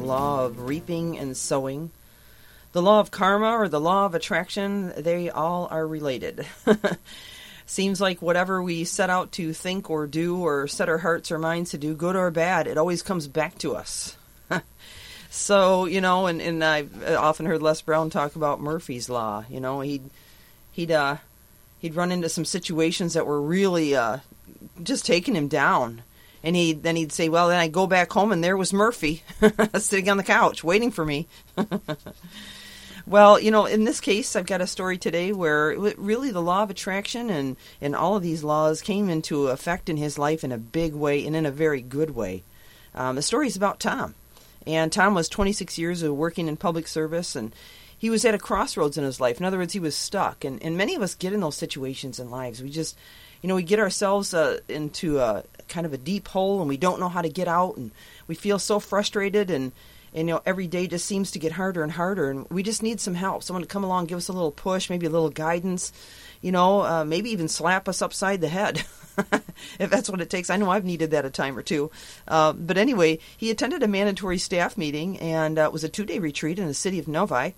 law of reaping and sowing. The law of karma or the law of attraction, they all are related. Seems like whatever we set out to think or do or set our hearts or minds to do, good or bad, it always comes back to us. so, you know, and, and I've often heard Les Brown talk about Murphy's Law. You know, he'd, he'd, uh, he'd run into some situations that were really uh, just taking him down and he then he'd say, "Well, then I go back home, and there was Murphy sitting on the couch waiting for me." well, you know, in this case, I've got a story today where really the law of attraction and and all of these laws came into effect in his life in a big way and in a very good way. Um, the story is about Tom, and Tom was 26 years of working in public service and he was at a crossroads in his life. In other words, he was stuck. And, and many of us get in those situations in lives. We just, you know, we get ourselves uh, into a, kind of a deep hole and we don't know how to get out and we feel so frustrated and, and you know every day just seems to get harder and harder and we just need some help someone to come along give us a little push maybe a little guidance you know uh, maybe even slap us upside the head if that's what it takes. I know i've needed that a time or two. Uh, but anyway he attended a mandatory staff meeting and uh, it was a two-day retreat in the city of novi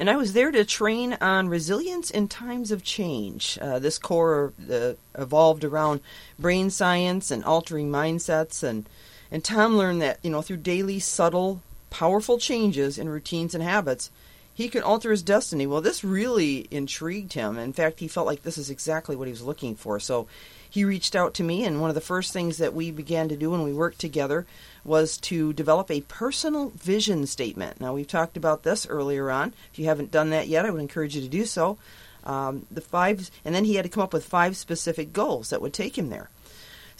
and I was there to train on resilience in times of change. Uh, this core uh, evolved around brain science and altering mindsets, and and Tom learned that you know through daily subtle, powerful changes in routines and habits, he could alter his destiny. Well, this really intrigued him. In fact, he felt like this is exactly what he was looking for. So he reached out to me, and one of the first things that we began to do when we worked together was to develop a personal vision statement. Now, we've talked about this earlier on. If you haven't done that yet, I would encourage you to do so. Um, the five, and then he had to come up with five specific goals that would take him there.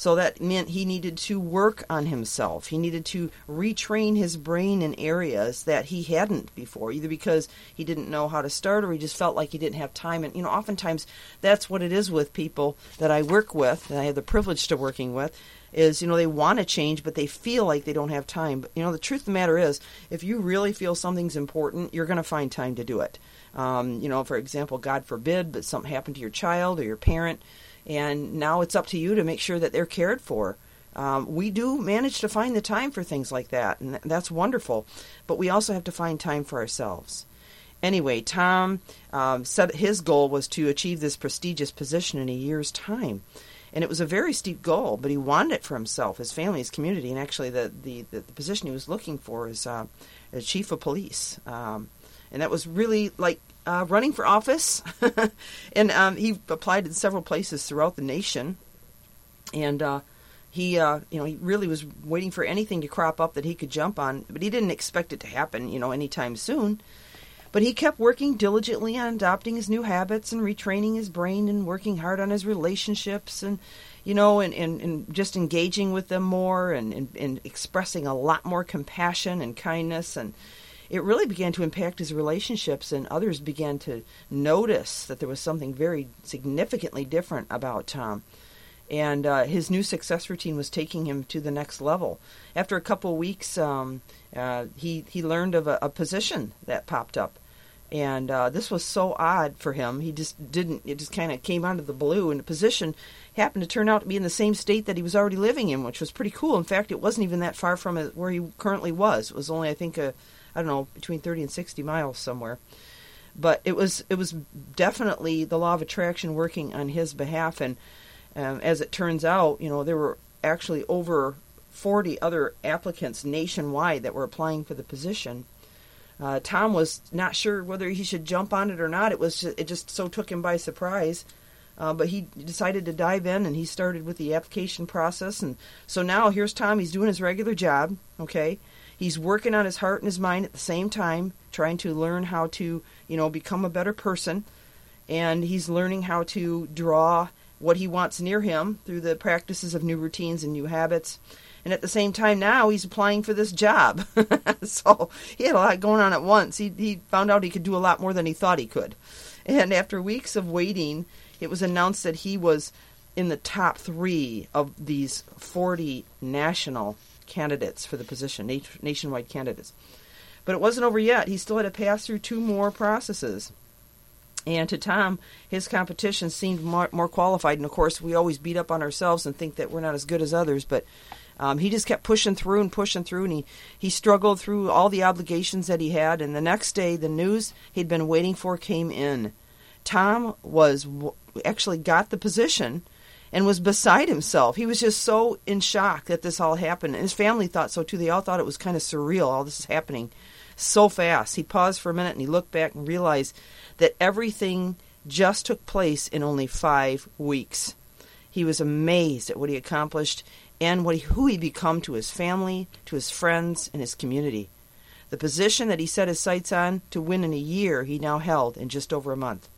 So that meant he needed to work on himself. He needed to retrain his brain in areas that he hadn't before, either because he didn't know how to start or he just felt like he didn't have time. And, you know, oftentimes that's what it is with people that I work with, that I have the privilege to working with is you know they want to change but they feel like they don't have time but you know the truth of the matter is if you really feel something's important you're going to find time to do it um, you know for example god forbid but something happened to your child or your parent and now it's up to you to make sure that they're cared for. Um, we do manage to find the time for things like that and that's wonderful. But we also have to find time for ourselves. Anyway tom um, said his goal was to achieve this prestigious position in a year's time. And it was a very steep goal, but he wanted it for himself, his family, his community, and actually the the, the, the position he was looking for is uh, chief of police, um, and that was really like uh, running for office. and um, he applied in several places throughout the nation, and uh, he uh, you know he really was waiting for anything to crop up that he could jump on, but he didn't expect it to happen you know anytime soon. But he kept working diligently on adopting his new habits and retraining his brain and working hard on his relationships and, you know, and, and, and just engaging with them more and, and, and expressing a lot more compassion and kindness. And it really began to impact his relationships, and others began to notice that there was something very significantly different about Tom and uh, his new success routine was taking him to the next level. After a couple weeks, um, uh, he he learned of a, a, position that popped up, and uh, this was so odd for him. He just didn't. It just kind of came out of the blue, and the position happened to turn out to be in the same state that he was already living in, which was pretty cool. In fact, it wasn't even that far from where he currently was. It was only, I think, a I don't know, between thirty and sixty miles somewhere. But it was it was definitely the law of attraction working on his behalf, and um, as it turns out, you know, there were actually over 40 other applicants nationwide that were applying for the position. Uh, Tom was not sure whether he should jump on it or not. It was just, it just so took him by surprise. Uh, but he decided to dive in and he started with the application process. And so now here's Tom. He's doing his regular job. Okay, he's working on his heart and his mind at the same time, trying to learn how to you know become a better person. And he's learning how to draw what he wants near him through the practices of new routines and new habits. And at the same time, now he's applying for this job. so he had a lot going on at once. He, he found out he could do a lot more than he thought he could. And after weeks of waiting, it was announced that he was in the top three of these 40 national candidates for the position, nationwide candidates. But it wasn't over yet. He still had to pass through two more processes. And to Tom, his competition seemed more, more, qualified. And of course, we always beat up on ourselves and think that we're not as good as others. But um, he just kept pushing through and pushing through, and he, he struggled through all the obligations that he had. And the next day, the news he'd been waiting for came in. Tom was actually got the position and was beside himself. He was just so in shock that this all happened. And his family thought so too. They all thought it was kind of surreal, all this is happening so fast. He paused for a minute and he looked back and realized that everything just took place in only five weeks. He was amazed at what he accomplished and what he, who he become to his family, to his friends, and his community. The position that he set his sights on to win in a year he now held in just over a month.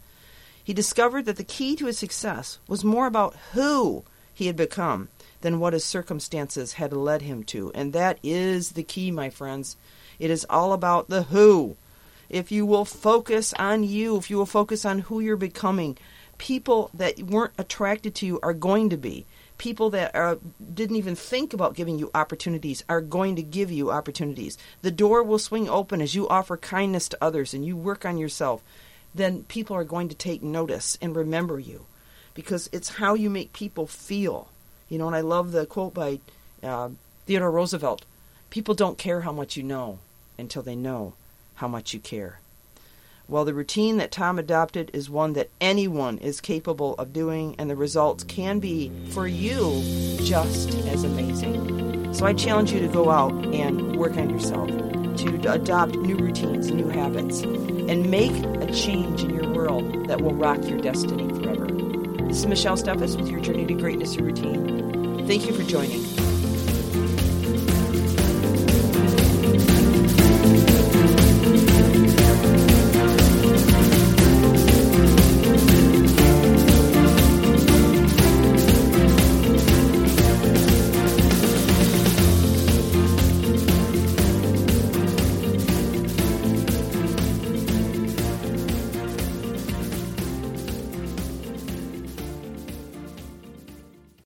He discovered that the key to his success was more about who he had become than what his circumstances had led him to. And that is the key, my friends. It is all about the who. If you will focus on you, if you will focus on who you're becoming, people that weren't attracted to you are going to be. People that are, didn't even think about giving you opportunities are going to give you opportunities. The door will swing open as you offer kindness to others and you work on yourself then people are going to take notice and remember you because it's how you make people feel. You know, and I love the quote by uh, Theodore Roosevelt people don't care how much you know until they know how much you care. Well, the routine that Tom adopted is one that anyone is capable of doing, and the results can be, for you, just as amazing. So I challenge you to go out and work on yourself, to adopt new routines, new habits, and make a change in your world that will rock your destiny forever. This is Michelle Steffes with your Journey to Greatness routine. Thank you for joining.